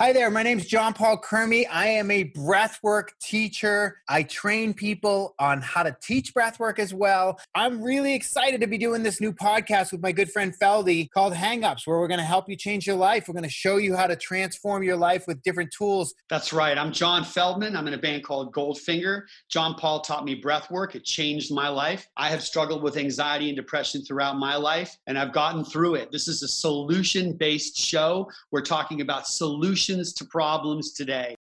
Hi there, my name is John Paul Crimi. I am a breathwork teacher. I train people on how to teach breathwork as well. I'm really excited to be doing this new podcast with my good friend Feldy called Hangups, where we're going to help you change your life. We're going to show you how to transform your life with different tools. That's right. I'm John Feldmann. I'm in a band called Goldfinger. John Paul taught me breathwork. It changed my life. I have struggled with anxiety and depression throughout my life, and I've gotten through it. This is a solution based show. We're talking about solutions solutions to problems today.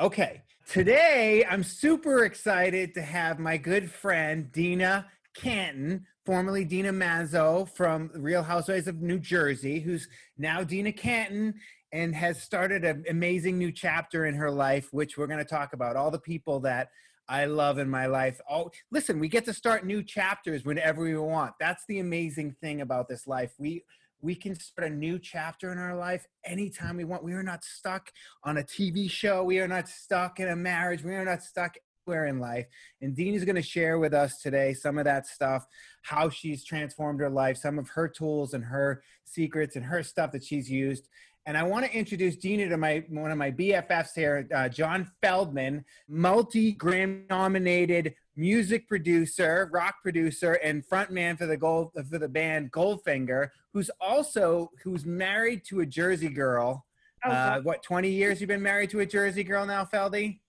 Okay, Today, I'm super excited to have my good friend Dina Cantin, formerly Dina Manzo from Real Housewives of New Jersey, who's now Dina Cantin and has started an amazing new chapter in her life, which we're going to talk about. All the people that I love in my life. Oh, listen, we get to start new chapters whenever we want. That's the amazing thing about this life. We we can start a new chapter in our life anytime we want. We are not stuck on a TV show. We are not stuck in a marriage. We are not stuck anywhere in life. And Dean is going to share with us today some of that stuff, how she's transformed her life, some of her tools and her secrets and her stuff that she's used. And I want to introduce Dina to my one of my BFFs here, uh, John Feldmann, multi-Grammy nominated music producer, rock producer, and frontman for the gold for the band Goldfinger, who's also who's married to a Jersey girl. Oh, uh, what twenty years you've been married to a Jersey girl now, Feldy?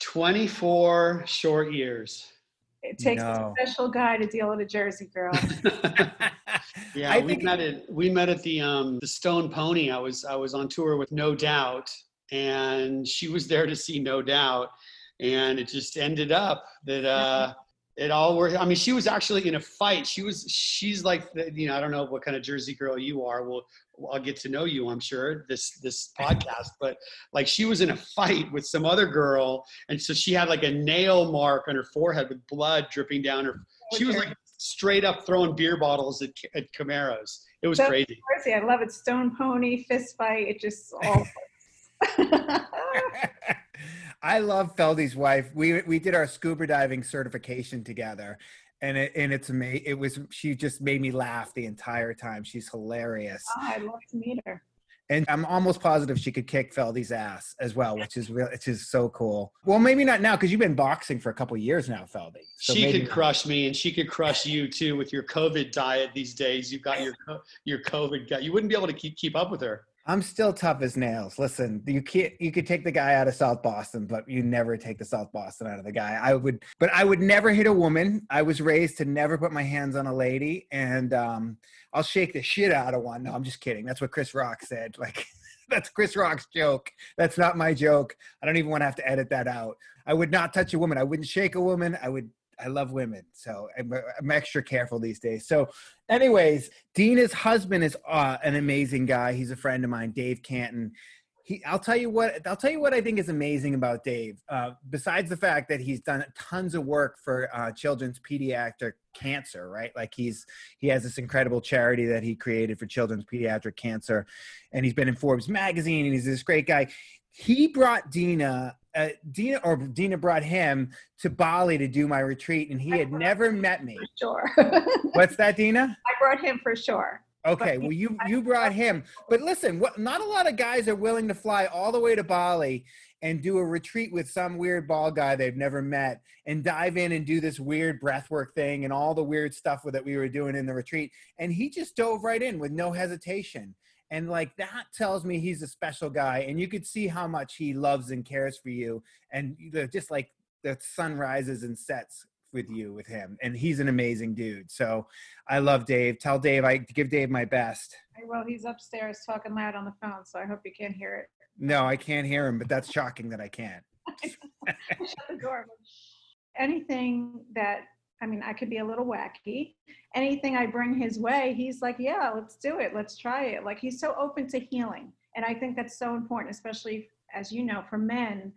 Twenty four short years. It takes no. a special guy to deal with a Jersey girl. yeah, I we met at we met at the um the Stone Pony. I was I was on tour with No Doubt, and she was there to see No Doubt and it just ended up that uh, it all worked. I mean, she was actually in a fight. She was, she's like, the, you know, I don't know what kind of Jersey girl you are. Well, I'll get to know you, I'm sure, this this podcast. But like, she was in a fight with some other girl, and so she had like a nail mark on her forehead with blood dripping down her. She was like straight up throwing beer bottles at, at Camaros. It was crazy. crazy. I love it. Stone pony fist fight. It just all. I love Feldy's wife. We we did our scuba diving certification together, and it and it's amazing. It was she just made me laugh the entire time. She's hilarious. Oh, I'd love to meet her. And I'm almost positive she could kick Feldy's ass as well, which is real. Which is so cool. Well, maybe not now because you've been boxing for a couple years now, Feldy. So she could crush me, and she could crush you too with your COVID diet these days. You've got your your COVID gut. You wouldn't be able to keep keep up with her. I'm still tough as nails. Listen, you can't you could take the guy out of South Boston, but you never take the South Boston out of the guy. I would but I would never hit a woman. I was raised to never put my hands on a lady and um I'll shake the shit out of one. No, I'm just kidding. That's what Chris Rock said. Like that's Chris Rock's joke. That's not my joke. I don't even want to have to edit that out. I would not touch a woman. I wouldn't shake a woman. I would I love women, so I'm, I'm, extra careful these days. So, anyways, Dina's husband is uh, an amazing guy. He's a friend of mine, Dave Cantin. He, I'll tell you what. I'll tell you what I think is amazing about Dave. Uh, besides the fact that he's done tons of work for uh, children's pediatric cancer, right? Like he's he has this incredible charity that he created for children's pediatric cancer, and he's been in Forbes magazine, and he's this great guy. He brought Dina uh, Dina or Dina brought him to Bali to do my retreat, and he had never met me. sure. What's that, Dina? I brought him for sure. Okay, well you you brought him, but listen, what, not a lot of guys are willing to fly all the way to Bali and do a retreat with some weird bald guy they've never met and dive in and do this weird breathwork thing and all the weird stuff that we were doing in the retreat. And he just dove right in with no hesitation and like that tells me he's a special guy and you could see how much he loves and cares for you and just like the sun rises and sets with you with him and he's an amazing dude so i love dave. Tell dave i give dave my best. Well he's upstairs talking loud on the phone so i hope you can't hear it. No i can't hear him but that's shocking that i can't. Shut the door. Anything that I mean, I could be a little wacky. Anything I bring his way, he's like, yeah, let's do it. Let's try it. Like he's so open to healing. And I think that's so important, especially as you know, for men,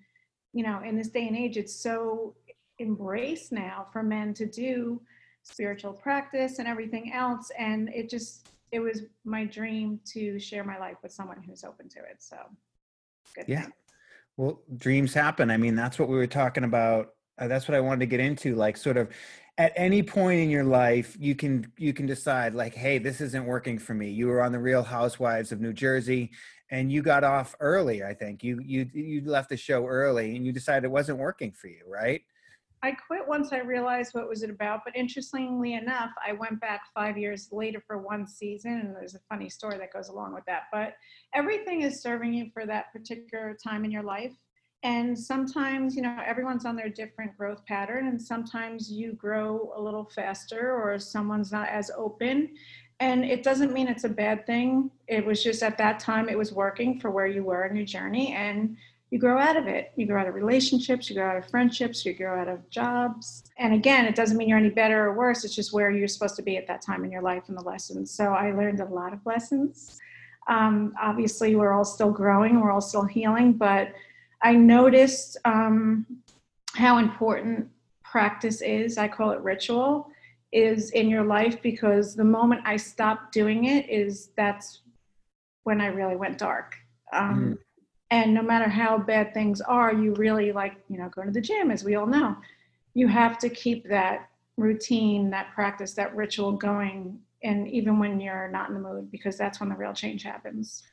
you know, in this day and age, it's so embraced now for men to do spiritual practice and everything else. And it just, it was my dream to share my life with someone who's open to it. So, good. Yeah. Thing. Well, dreams happen. I mean, that's what we were talking about. Uh, that's what I wanted to get into. Like, sort of, at any point in your life, you can you can decide, like, hey, this isn't working for me. You were on the Real Housewives of New Jersey, and you got off early. I think you you you left the show early, and you decided it wasn't working for you, right? I quit once I realized what was it about. But interestingly enough, I went back five years later for one season, and there's a funny story that goes along with that. But everything is serving you for that particular time in your life. And sometimes, you know, everyone's on their different growth pattern, and sometimes you grow a little faster, or someone's not as open. And it doesn't mean it's a bad thing. It was just at that time it was working for where you were in your journey, and you grow out of it. You grow out of relationships, you grow out of friendships, you grow out of jobs. And again, it doesn't mean you're any better or worse. It's just where you're supposed to be at that time in your life and the lessons. So I learned a lot of lessons. Um, obviously, we're all still growing, we're all still healing, but I noticed um, how important practice is. I call it ritual is in your life because the moment I stopped doing it is that's when I really went dark. Um, mm and no matter how bad things are you really like you know going to the gym as we all know you have to keep that routine that practice that ritual going and even when you're not in the mood because that's when the real change happens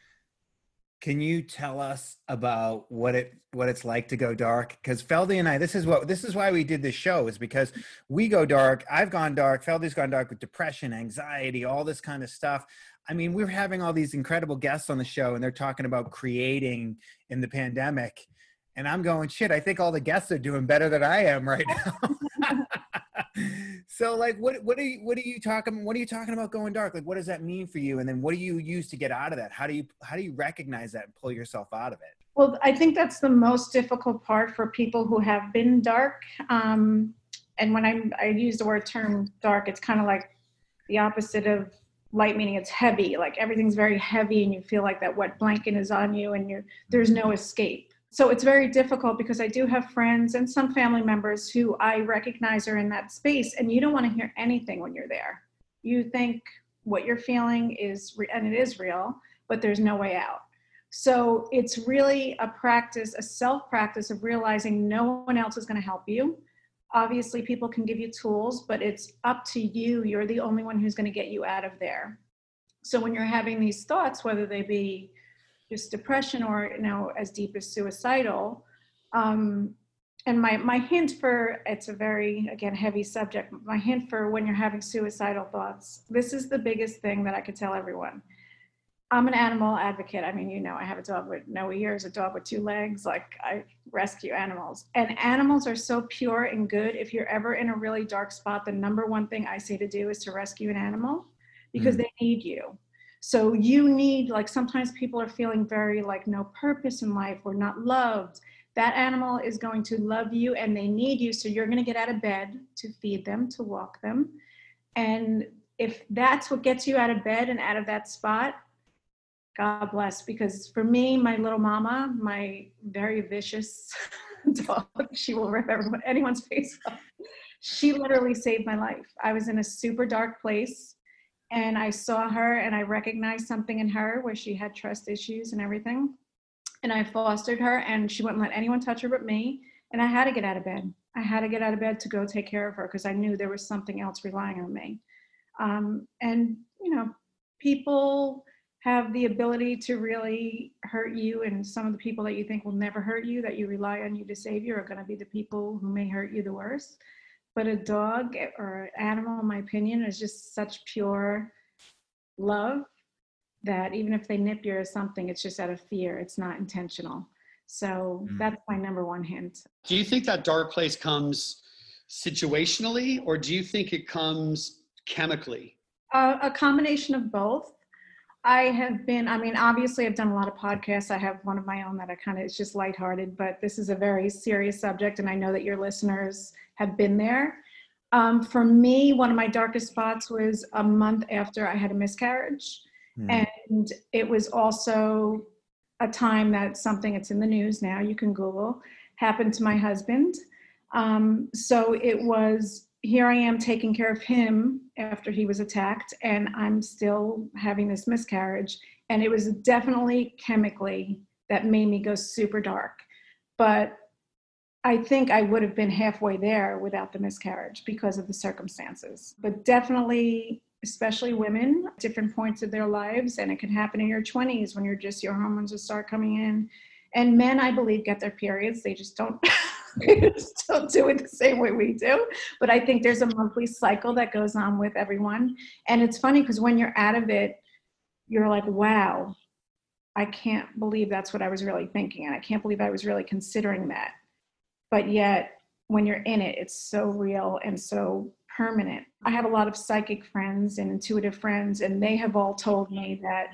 can you tell us about what it what it's like to go dark because feldy and i this is what this is why we did this show is because we go dark i've gone dark feldy's gone dark with depression anxiety all this kind of stuff I mean, we're having all these incredible guests on the show, and they're talking about creating in the pandemic. And I'm going, shit, I think all the guests are doing better than I am right now. So like what what are you what are you talking what are you talking about going dark? Like what does that mean for you? And then what do you use to get out of that? How do you how do you recognize that and pull yourself out of it? Well, I think that's the most difficult part for people who have been dark. Um, and when I I use the word term dark, it's kind of like the opposite of light meaning it's heavy like everything's very heavy and you feel like that wet blanket is on you and you there's no escape so it's very difficult because i do have friends and some family members who i recognize are in that space and you don't want to hear anything when you're there. You think what you're feeling is re- and it is real but there's no way out. So it's really a practice a self practice of realizing no one else is going to help you. Obviously people can give you tools but it's up to you. You're the only one who's going to get you out of there. So when you're having these thoughts whether they be just depression or you know as deep as suicidal um, and my my hint for it's a very again heavy subject my hint for when you're having suicidal thoughts this is the biggest thing that i could tell everyone I'm an animal advocate. I mean, you know, I have a dog with no ears, a dog with two legs. Like, I rescue animals. And animals are so pure and good. If you're ever in a really dark spot, the number one thing I say to do is to rescue an animal because mm. they need you. So, you need, like, sometimes people are feeling very like no purpose in life or not loved. That animal is going to love you and they need you. So, you're going to get out of bed to feed them, to walk them. And if that's what gets you out of bed and out of that spot, God bless. Because for me, my little mama, my very vicious dog, she will rip everyone, anyone's face off. She literally saved my life. I was in a super dark place and I saw her and I recognized something in her where she had trust issues and everything. And I fostered her and she wouldn't let anyone touch her but me. And I had to get out of bed. I had to get out of bed to go take care of her because I knew there was something else relying on me. Um, and, you know, people have the ability to really hurt you and some of the people that you think will never hurt you that you rely on you to save you are going to be the people who may hurt you the worst but a dog or animal in my opinion is just such pure love that even if they nip you or something it's just out of fear. It's not intentional. So mm. that's my number one hint. Do you think that dark place comes situationally or do you think it comes chemically? Uh, a combination of both I have been, I mean, obviously, I've done a lot of podcasts. I have one of my own that I kind of, it's just lighthearted, but this is a very serious subject, and I know that your listeners have been there. Um, for me, one of my darkest spots was a month after I had a miscarriage. Mm. And it was also a time that something, it's in the news now, you can Google, happened to my husband. Um, so it was here I am taking care of him after he was attacked, and I'm still having this miscarriage. And it was definitely chemically that made me go super dark. But I think I would have been halfway there without the miscarriage because of the circumstances. But definitely, especially women, different points of their lives, and it can happen in your 20s when you're just your hormones will start coming in. And men, I believe, get their periods. They just don't don't do it the same way we do. But I think there's a monthly cycle that goes on with everyone. And it's funny because when you're out of it, you're like, wow, I can't believe that's what I was really thinking. And I can't believe I was really considering that. But yet, when you're in it, it's so real and so permanent. I have a lot of psychic friends and intuitive friends, and they have all told me that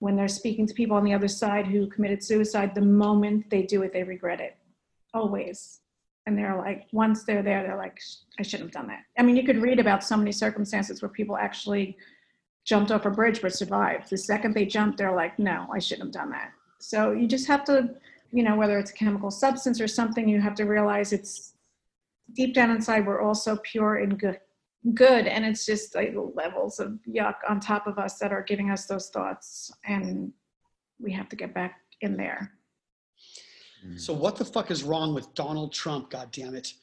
when they're speaking to people on the other side who committed suicide, the moment they do it, they regret it. Always. And they're like, once they're there, they're like, I shouldn't have done that. I mean, you could read about so many circumstances where people actually jumped off a bridge but survived. The second they jumped, they're like, no, I shouldn't have done that. So you just have to, you know, whether it's a chemical substance or something, you have to realize it's deep down inside, we're all so pure and good. Good, and it's just like levels of yuck on top of us that are giving us those thoughts, and we have to get back in there. So what the fuck is wrong with Donald Trump? God damn it!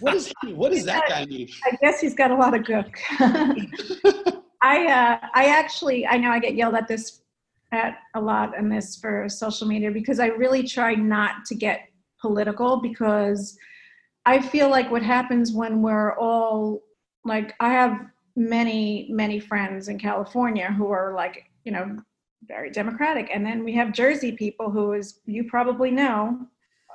What is he, what does that guy need? I guess he's got a lot of gook. I uh, I actually I know I get yelled at this at a lot in this for social media because I really try not to get political because I feel like what happens when we're all like I have many many friends in California who are like you know very democratic and then we have Jersey people who as you probably know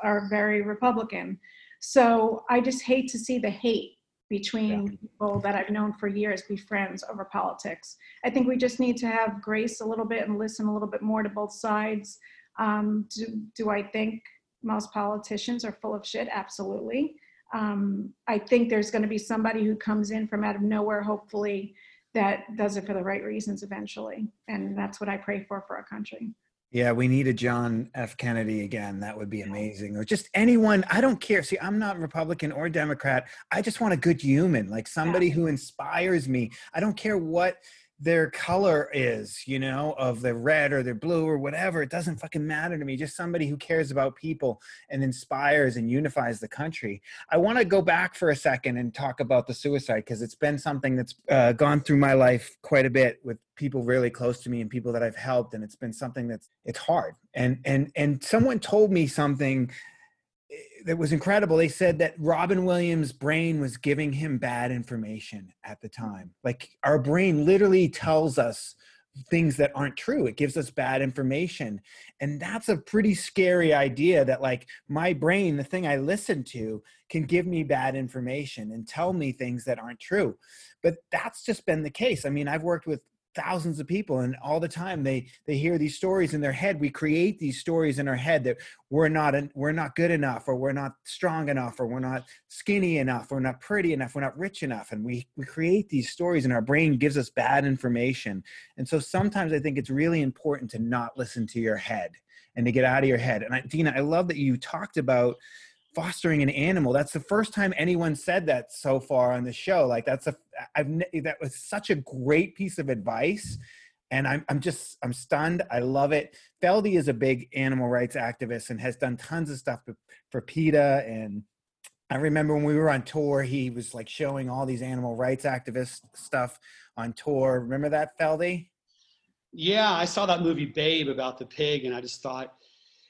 are very republican so I just hate to see the hate between yeah. people that I've known for years be friends over politics. I think we just need to have grace a little bit and listen a little bit more to both sides. Um, do, do I think most politicians are full of shit? Absolutely. Um, I think there's going to be somebody who comes in from out of nowhere, hopefully, that does it for the right reasons eventually. And that's what I pray for for our country. Yeah, we need a John F. Kennedy again. That would be amazing. Or just anyone. I don't care. See, I'm not Republican or Democrat. I just want a good human, like somebody yeah. who inspires me. I don't care what their color is, you know, of the red or the blue or whatever. It doesn't fucking matter to me. Just somebody who cares about people and inspires and unifies the country. I want to go back for a second and talk about the suicide because it's been something that's uh, gone through my life quite a bit with people really close to me and people that I've helped, and it's been something that's it's hard. And and and someone told me something Eh, that was incredible. They said that Robin Williams' brain was giving him bad information at the time. Like our brain literally tells us things that aren't true. It gives us bad information. And that's a pretty scary idea that like my brain, the thing I listen to, can give me bad information and tell me things that aren't true. But that's just been the case. I mean, I've worked with thousands of people and all the time they they hear these stories in their head. We create these stories in our head that we're not we're not good enough or we're not strong enough or we're not skinny enough or we're not pretty enough we're not rich enough and we we create these stories and our brain gives us bad information. And so sometimes i think it's really important to not listen to your head and to get out of your head. And I, dina i love that you talked about fostering an animal. That's the first time anyone said that so far on the show. Like that's a i've that was such a great piece of advice and i'm, I'm just i'm stunned. I love it. Feldy is a big animal rights activist and has done tons of stuff for PETA and i remember when we were on tour he was like showing all these animal rights activist stuff on tour. Remember that feldy? Yeah i saw that movie babe about the pig and i just thought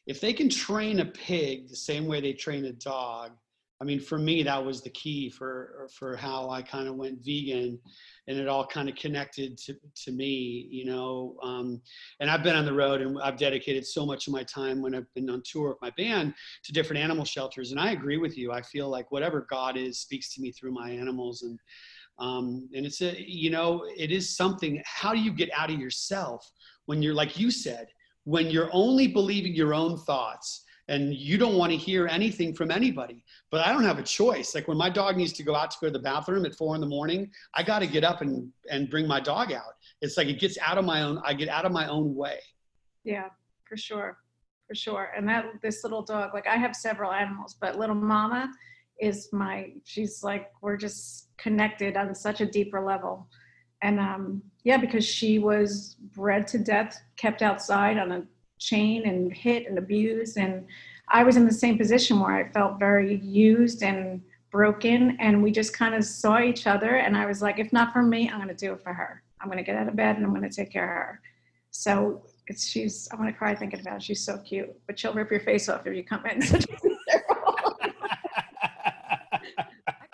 if they can train a pig the same way they train a dog, I mean, for me, that was the key for for how I kind of went vegan, and it all kind of connected to to me, you know. Um, and I've been on the road, and I've dedicated so much of my time when I've been on tour with my band to different animal shelters. And I agree with you. I feel like whatever God is speaks to me through my animals, and um, and it's a you know it is something. How do you get out of yourself when you're like you said? When you're only believing your own thoughts and you don't want to hear anything from anybody. But I don't have a choice. Like when my dog needs to go out to go to the bathroom at four in the morning, I got to get up and, and bring my dog out. It's like it gets out of my own, I get out of my own way. Yeah, for sure. For sure. And that, this little dog, like I have several animals, but little mama is my she's like we're just connected on such a deeper level and um yeah because she was bred to death kept outside on a chain and hit and abused. And i was in the same position where i felt very used and broken. And we just kind of saw each other. And i was like if not for me i'm going to do it for her. I'm going to get out of bed and i'm going to take care of her. So it's she's, I want to cry thinking about it. She's so cute. But she'll rip your face off if you come in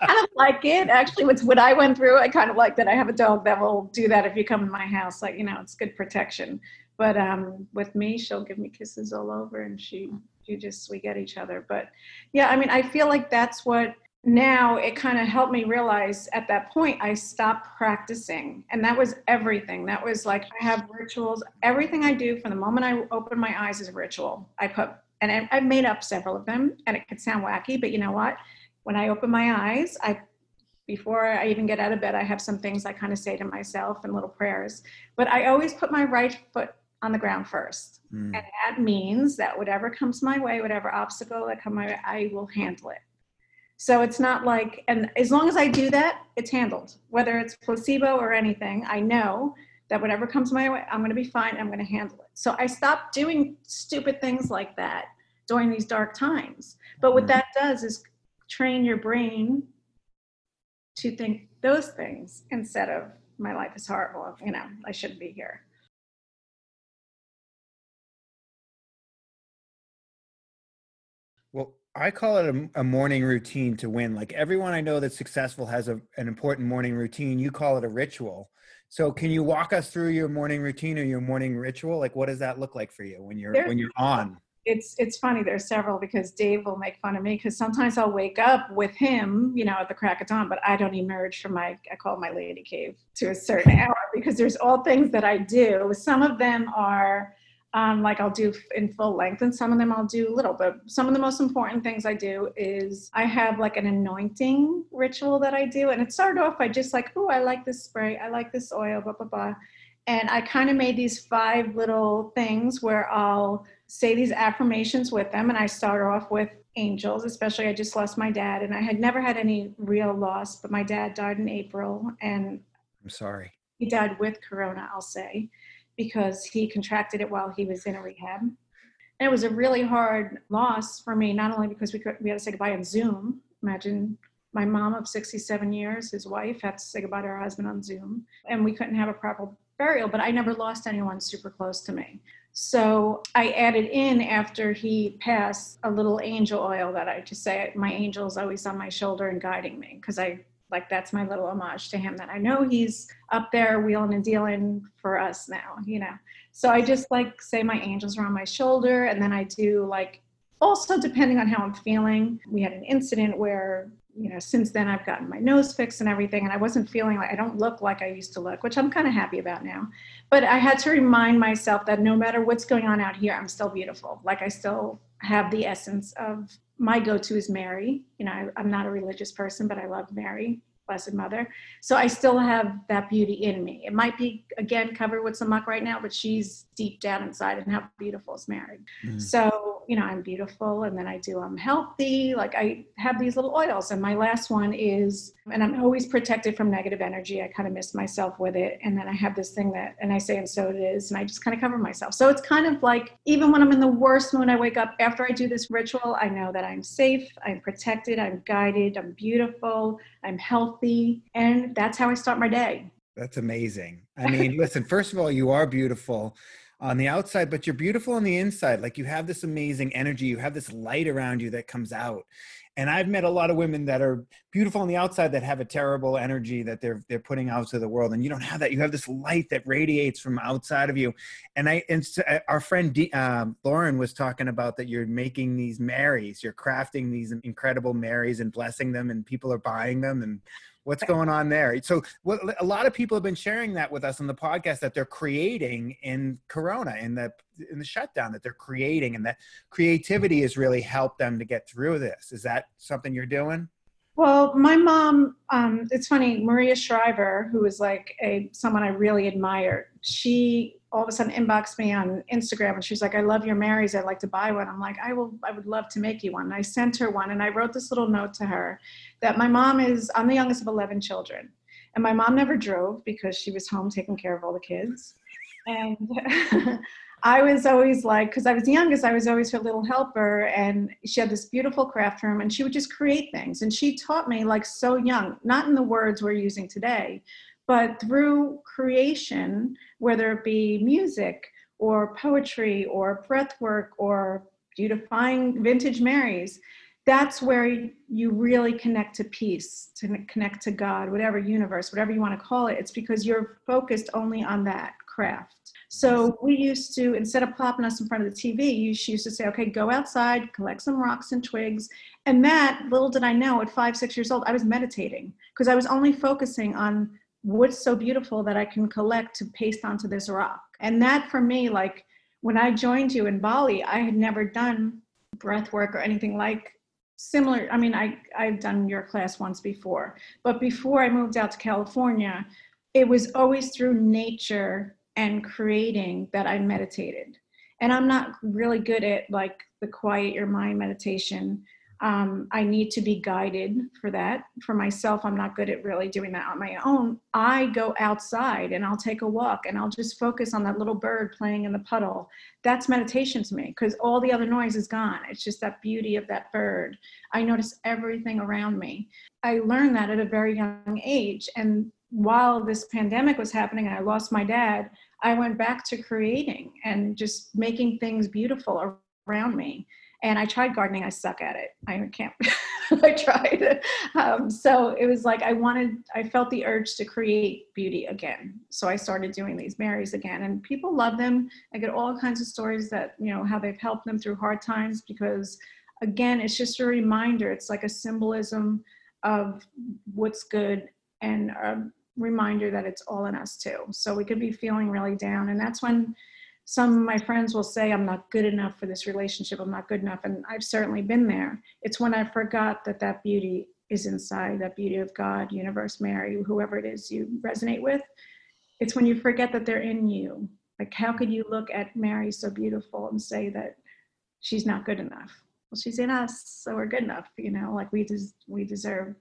kind of like it. Actually, with what I went through, I kind of like that. I have a dog that will do that if you come in my house. Like, you know, it's good protection. But um, with me, she'll give me kisses all over and she, you just, we get each other. But yeah, I mean, I feel like that's what now it kind of helped me realize at that point I stopped practicing. And that was everything. That was like, I have rituals. Everything I do from the moment I open my eyes is a ritual. I put, and I've made up several of them, and it could sound wacky, but you know what? When I open my eyes, I before I even get out of bed, I have some things I kind of say to myself and little prayers. But I always put my right foot on the ground first. Mm. And that means that whatever comes my way, whatever obstacle that come my way, I will handle it. So it's not like, and as long as I do that, it's handled. Whether it's placebo or anything, I know that whatever comes my way, I'm going to be fine. I'm going to handle it. So I stopped doing stupid things like that during these dark times. But what mm. that does is train your brain to think those things instead of my life is horrible you know i shouldn't be here. Well i call it a, a, morning routine to win. Like everyone i know that's successful has a, an important morning routine. You call it a ritual. So can you walk us through your morning routine or your morning ritual? Like what does that look like for you when you're when you're on it's it's funny there's several because dave will make fun of me because sometimes i'll wake up with him you know at the crack of dawn but i don't emerge from my i call my lady cave to a certain hour because there's all things that i do. Some of them are um, like i'll do in full length and some of them i'll do a little but some of the most important things i do is i have like an anointing ritual that i do and it started off by just like oh i like this spray i like this oil blah blah blah and i kind of made these five little things where i'll say these affirmations with them. And I start off with angels, especially I just lost my dad and I had never had any real loss, but my dad died in April and I'm sorry. He died with corona, I'll say, because he contracted it while he was in a rehab. And it was a really hard loss for me, not only because we could, we had to say goodbye on Zoom. Imagine my mom of 67 years, his wife, had to say goodbye to her husband on Zoom, and we couldn't have a proper burial, but I never lost anyone super close to me. So I added in after he passed a little angel oil that I just say my angel is always on my shoulder and guiding me because I like that's my little homage to him that I know he's up there wheeling and dealing for us now, you know. So I just like say my angels are on my shoulder and then I do like also depending on how I'm feeling. We had an incident where you know, since then I've gotten my nose fixed and everything, and I wasn't feeling like I don't look like I used to look, which I'm kind of happy about now. But I had to remind myself that no matter what's going on out here, I'm still beautiful. Like I still have the essence of my go to is Mary. You know, I, I'm not a religious person, but I love Mary. Blessed Mother. So I still have that beauty in me. It might be again covered with some muck right now, but she's deep down inside, and how beautiful is Mary. Mm-hmm. So you know, I'm beautiful, and then I do I'm healthy. Like I have these little oils, and my last one is, and I'm always protected from negative energy. I kind of miss myself with it, and then I have this thing that, and I say, and so it is, and I just kind of cover myself. So it's kind of like even when I'm in the worst mood, I wake up after I do this ritual, I know that I'm safe, I'm protected, I'm guided, I'm beautiful, I'm healthy, and that's how I start my day. That's amazing. I mean, listen, first of all, you are beautiful on the outside, but you're beautiful on the inside. Like you have this amazing energy, you have this light around you that comes out. And I've met a lot of women that are beautiful on the outside that have a terrible energy that they're they're putting out to the world. And you don't have that. You have this light that radiates from outside of you. And I and uh, our friend D, um, Lauren was talking about that you're making these Marys, you're crafting these incredible Marys and blessing them, and people are buying them and what's going on there? So what, a lot of people have been sharing that with us on the podcast that they're creating in corona in the in the shutdown that they're creating and that creativity has really helped them to get through this. Is that something you're doing? Well my mom um, it's funny maria shriver who is like a someone i really admire she all of a sudden inboxed me on Instagram and she's like, I love your Marys. I'd like to buy one. I'm like, I will, I would love to make you one. And I sent her one and I wrote this little note to her that my mom is, I'm the youngest of 11 children. And my mom never drove because she was home taking care of all the kids. And I was always like, because I was the youngest, I was always her little helper. And she had this beautiful craft room and she would just create things. And she taught me, like, so young, not in the words we're using today, but through creation, whether it be music or poetry or breath work or beautifying vintage Marys, that's where you really connect to peace, to connect to God, whatever universe, whatever you want to call it. It's because you're focused only on that craft. So we used to, instead of plopping us in front of the TV, you used to say, okay, go outside, collect some rocks and twigs. And that, little did I know, at five, six years old, I was meditating because I was only focusing on what's so beautiful that I can collect to paste onto this rock. And that for me, like when I joined you in Bali, I had never done breath work or anything like similar. I mean, I, I've done your class once before, but before I moved out to California, it was always through nature and creating that I meditated. And I'm not really good at like the quiet your mind meditation um, I need to be guided for that. For myself, I'm not good at really doing that on my own. I go outside and I'll take a walk and I'll just focus on that little bird playing in the puddle. That's meditation to me because all the other noise is gone. It's just that beauty of that bird. I notice everything around me. I learned that at a very young age. And while this pandemic was happening, and I lost my dad. I went back to creating and just making things beautiful around me and I tried gardening. I suck at it. I can't. I tried. Um, so it was like I wanted. I felt the urge to create beauty again. So I started doing these Marys again, and people love them. I get all kinds of stories that you know how they've helped them through hard times because, again, it's just a reminder. It's like a symbolism of what's good and a reminder that it's all in us too. So we could be feeling really down, and that's when some of my friends will say i'm not good enough for this relationship. I'm not good enough. And i've certainly been there. It's when i forgot that that beauty is inside that beauty of god universe mary whoever it is you resonate with. It's when you forget that they're in you. Like how could you look at mary so beautiful and say that she's not good enough? Well she's in us so we're good enough you know? Like we des- we deserve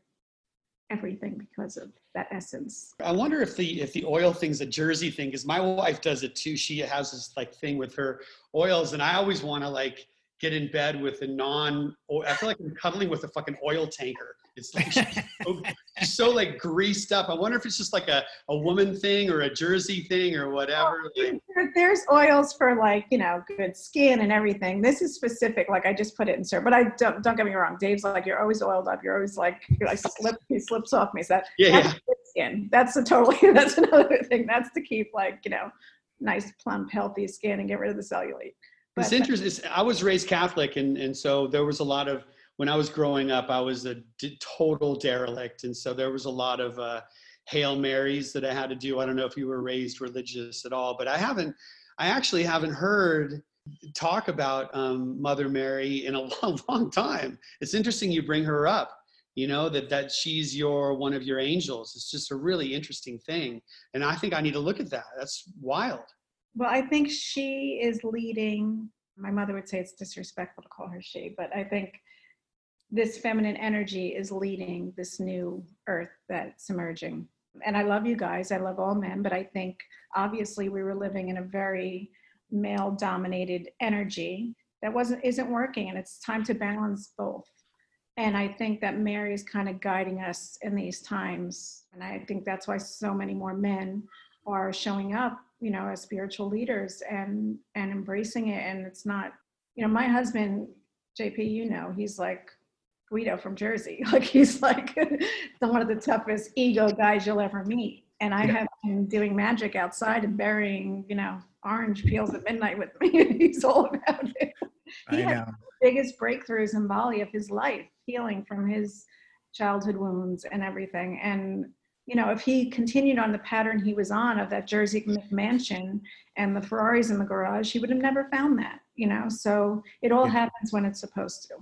everything because of that essence. I wonder if the if the oil thing's a Jersey thing because my wife does it too. She has this like thing with her oils, and I always want to like get in bed with a non. I feel like I'm cuddling with a fucking oil tanker. It's like so, so, like greased up. I wonder if it's just like a, a woman thing or a Jersey thing or whatever. Well, there's oils for like you know good skin and everything. This is specific. Like I just put it in syrup, but I don't don't get me wrong. Dave's like you're always oiled up. You're always like I slip he slips off me. So that, yeah, that's yeah. skin. That's a totally that's another thing. That's to keep like you know nice plump healthy skin and get rid of the cellulite. But, it's interesting. I was raised Catholic, and and so there was a lot of when I was growing up, I was a d- total derelict, and so there was a lot of uh, hail marys that I had to do. I don't know if you were raised religious at all, but I haven't. I actually haven't heard talk about um, Mother Mary in a long, long time. It's interesting you bring her up. You know that that she's your one of your angels. It's just a really interesting thing, and I think I need to look at that. That's wild. Well, I think she is leading. My mother would say it's disrespectful to call her she, but I think this feminine energy is leading this new earth that's emerging. And I love you guys. I love all men, but I think obviously we were living in a very male dominated energy that wasn't isn't working and it's time to balance both. And I think that Mary is kind of guiding us in these times. And I think that's why so many more men are showing up, you know, as spiritual leaders and and embracing it. And it's not, you know, my husband, JP, you know, he's like, Guido from Jersey. Like he's like the, one of the toughest ego guys you'll ever meet. And I yeah. have him doing magic outside and burying, you know, orange peels at midnight with me. he's all about it. He I had the biggest breakthroughs in Bali of his life, healing from his childhood wounds and everything. And you know, if he continued on the pattern he was on of that Jersey mansion and the Ferraris in the garage, he would have never found that, you know. So it all yeah. happens when it's supposed to.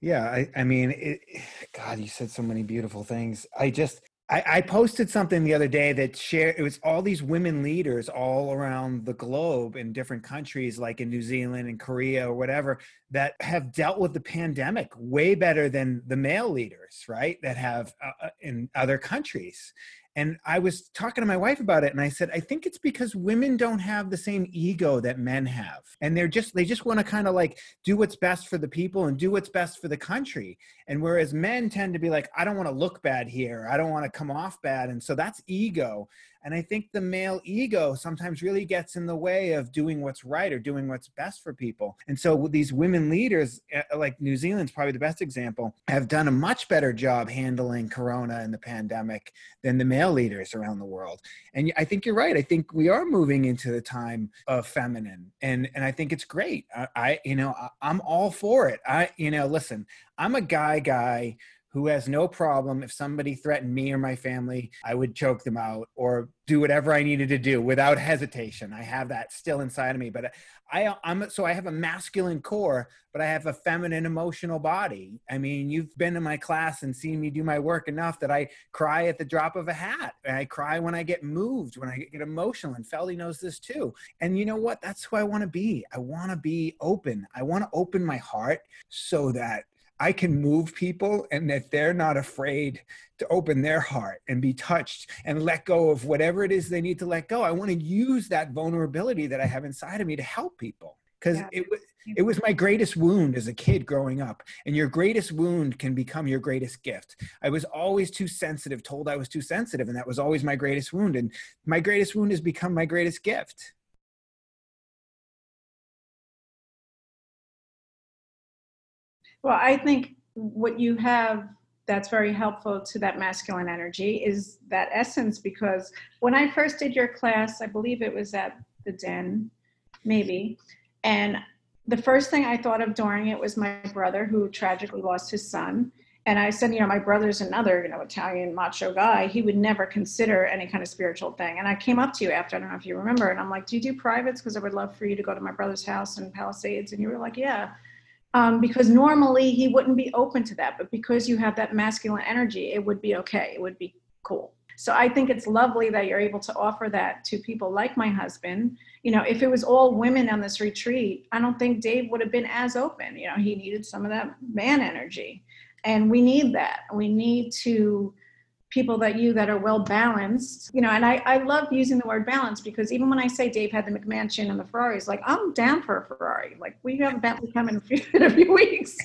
Yeah, I, I mean, it, God, you said so many beautiful things. I just, I, I, posted something the other day that shared it was all these women leaders all around the globe in different countries like in new zealand and korea or whatever that have dealt with the pandemic way better than the male leaders right that have uh, uh in other countries and I was talking to my wife about it and I said, I think it's because women don't have the same ego that men have. And they're just, they just want to kind of like do what's best for the people and do what's best for the country. And whereas men tend to be like, I don't want to look bad here. I don't want to come off bad. And so that's ego. And I think the male ego sometimes really gets in the way of doing what's right or doing what's best for people. And so these women leaders, eh, like New Zealand's probably the best example, have done a much better job handling Corona and the pandemic than the male leaders around the world. And I think you're right. I think we are moving into the time of feminine, and and I think it's great. I, I you know I, I'm all for it. I you know listen, I'm a guy guy who has no problem if somebody threatened me or my family, I would choke them out or do whatever I needed to do without hesitation. I have that still inside of me, but I, I'm so I have a masculine core, but I have a feminine emotional body. I mean, you've been in my class and seen me do my work enough that I cry at the drop of a hat. And I cry when I get moved, when I get emotional, and Feldy knows this too. And you know what? That's who I want to be. I want to be open. I want to open my heart so that I can move people and that they're not afraid to open their heart and be touched and let go of whatever it is they need to let go. I want to use that vulnerability that I have inside of me to help people because yeah. it was it was my greatest wound as a kid growing up and your greatest wound can become your greatest gift i was always too sensitive told i was too sensitive and that was always my greatest wound and my greatest wound has become my greatest gift Well, I think what you have that's very helpful to that masculine energy is that essence because when I first did your class, I believe it was at the Den, maybe, and the first thing I thought of during it was my brother who tragically lost his son. And I said, you know, my brother's another, you know, Italian macho guy. He would never consider any kind of spiritual thing. And I came up to you after, I don't know if you remember, and I'm like, do you do privates? Because I would love for you to go to my brother's house in Palisades. And you were like, yeah um, because normally he wouldn't be open to that. But because you have that masculine energy, it would be okay. It would be cool. So I think it's lovely that you're able to offer that to people like my husband. You know, if it was all women on this retreat, I don't think Dave would have been as open. You know, he needed some of that man energy. And we need that. We need to people that you that are well balanced you know and I, I love using the word balance because even when i say dave had the mcmansion and the ferraris like i'm down for a ferrari. Like we have a bentley coming in a few, in a few weeks.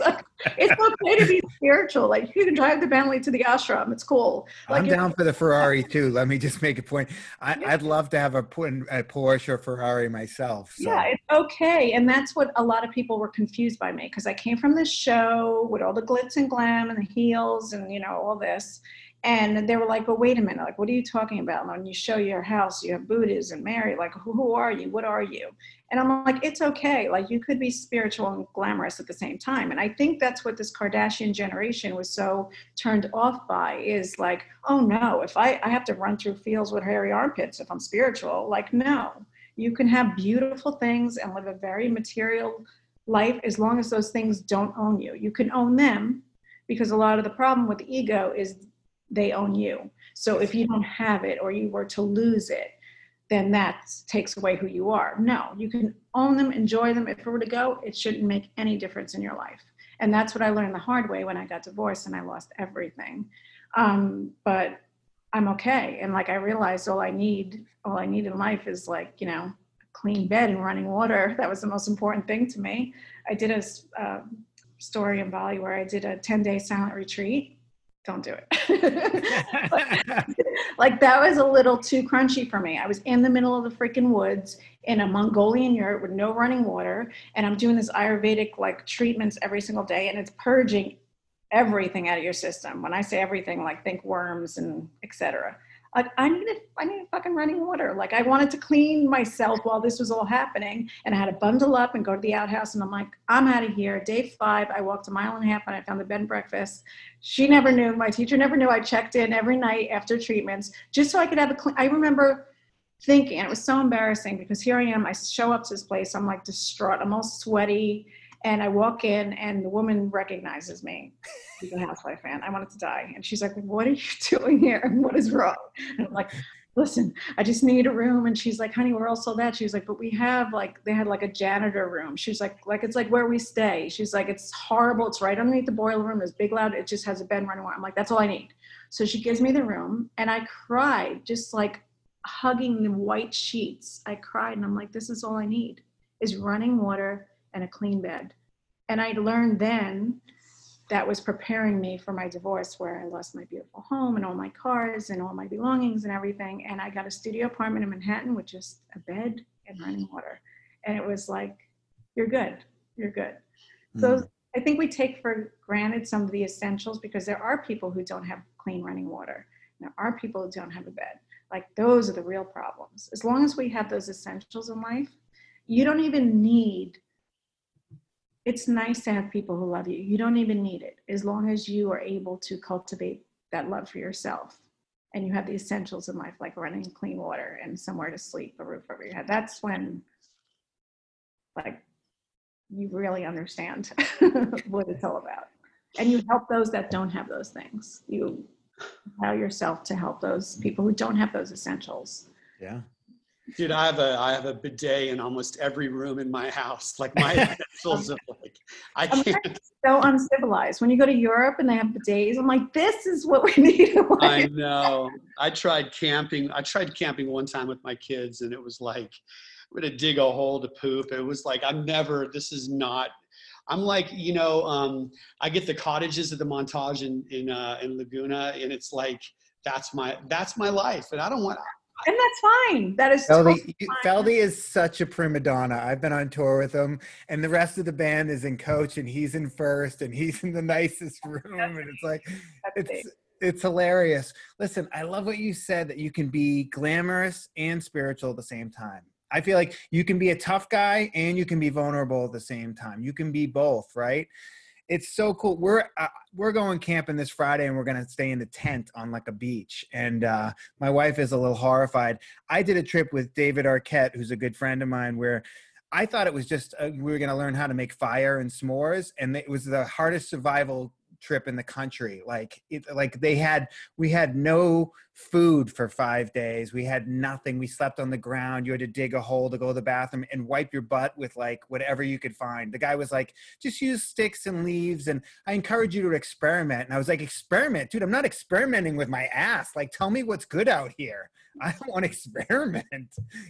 It's okay to be spiritual. Like you can drive the bentley to the ashram. It's cool. Like i'm down for the ferrari too. Let me just make a point. I, would love to have a, a porsche or ferrari myself so. yeah it's okay. And that's what a lot of people were confused by me because i came from this show with all the glitz and glam and the heels and you know all this and they were like, "But wait a minute! Like, what are you talking about? When you show your house, you have Buddhas and Mary. Like, who, who are you? What are you?" And I'm like, "It's okay. Like, you could be spiritual and glamorous at the same time." And I think that's what this Kardashian generation was so turned off by is like, "Oh no! If I I have to run through fields with hairy armpits if I'm spiritual, like, no." You can have beautiful things and live a very material life as long as those things don't own you. You can own them because a lot of the problem with ego is they own you. So if you don't have it or you were to lose it, then that takes away who you are. No, you can own them, enjoy them. If it were to go, it shouldn't make any difference in your life. And that's what I learned the hard way when I got divorced and I lost everything. Um, but I'm okay. And like I realized all I need, all I need in life is like, you know, a clean bed and running water. That was the most important thing to me. I did a uh, story in Bali where I did a 10 day silent retreat don't do it. like that was a little too crunchy for me. I was in the middle of the freaking woods in a Mongolian yurt with no running water, and I'm doing this Ayurvedic like treatments every single day, and it's purging everything out of your system. When I say everything, like think worms and etc. Like I needed, I needed fucking running water. Like I wanted to clean myself while this was all happening, and I had to bundle up and go to the outhouse. And I'm like, I'm out of here. Day five, I walked a mile and a half, and I found the bed and breakfast. She never knew. My teacher never knew. I checked in every night after treatments just so I could have a clean. I remember thinking, and it was so embarrassing because here I am. I show up to this place. I'm like distraught. I'm all sweaty And I walk in, and the woman recognizes me. She's a housewife fan. I wanted to die. And she's like, What are you doing here? What is wrong? And I'm like, Listen, I just need a room. And she's like, Honey, we're all sold out. She's like, But we have like, they had like a janitor room. She's like, like It's like where we stay. She's like, It's horrible. It's right underneath the boiler room. It's big, loud. It just has a bed running water. I'm like, That's all I need. So she gives me the room, and I cried, just like hugging the white sheets. I cried, and I'm like, This is all I need is running water and a clean bed. And I learned then that was preparing me for my divorce where I lost my beautiful home and all my cars and all my belongings and everything. And I got a studio apartment in Manhattan with just a bed and running water. And it was like, you're good, you're good. Mm. So I think we take for granted some of the essentials because there are people who don't have clean running water. There are people who don't have a bed. Like those are the real problems. As long as we have those essentials in life, you don't even need it's nice to have people who love you. You don't even need it as long as you are able to cultivate that love for yourself and you have the essentials in life like running clean water and somewhere to sleep, a roof over your head. That's when like you really understand what it's all about. And you help those that don't have those things. You allow yourself to help those people who don't have those essentials. Yeah. Dude, I have a I have a bidet in almost every room in my house. Like my essentials of like I can't. So uncivilized. When you go to Europe and they have bidets, I'm like, this is what we need. I know. I tried camping. I tried camping one time with my kids, and it was like, we're gonna dig a hole to poop. It was like I'm never. This is not. I'm like, you know, um, I get the cottages at the Montage in in uh, in Laguna, and it's like that's my that's my life, and I don't want and that's fine. That is Feldy. Totally Feldy is such a prima donna. I've been on tour with him, and the rest of the band is in coach, and he's in first, and he's in the nicest room, and it's like it's. Big. It's hilarious. Listen, I love what you said that you can be glamorous and spiritual at the same time. I feel like you can be a tough guy and you can be vulnerable at the same time. You can be both, right? It's so cool. We're uh, we're going camping this Friday, and we're gonna stay in the tent on like a beach. And uh, my wife is a little horrified. I did a trip with David Arquette, who's a good friend of mine, where I thought it was just uh, we were gonna learn how to make fire and s'mores, and it was the hardest survival trip in the country like it like they had we had no food for five days we had nothing we slept on the ground you had to dig a hole to go to the bathroom and wipe your butt with like whatever you could find. The guy was like just use sticks and leaves and i encourage you to experiment. And i was like experiment? Dude i'm not experimenting with my ass. Like tell me what's good out here. I don't want to experiment.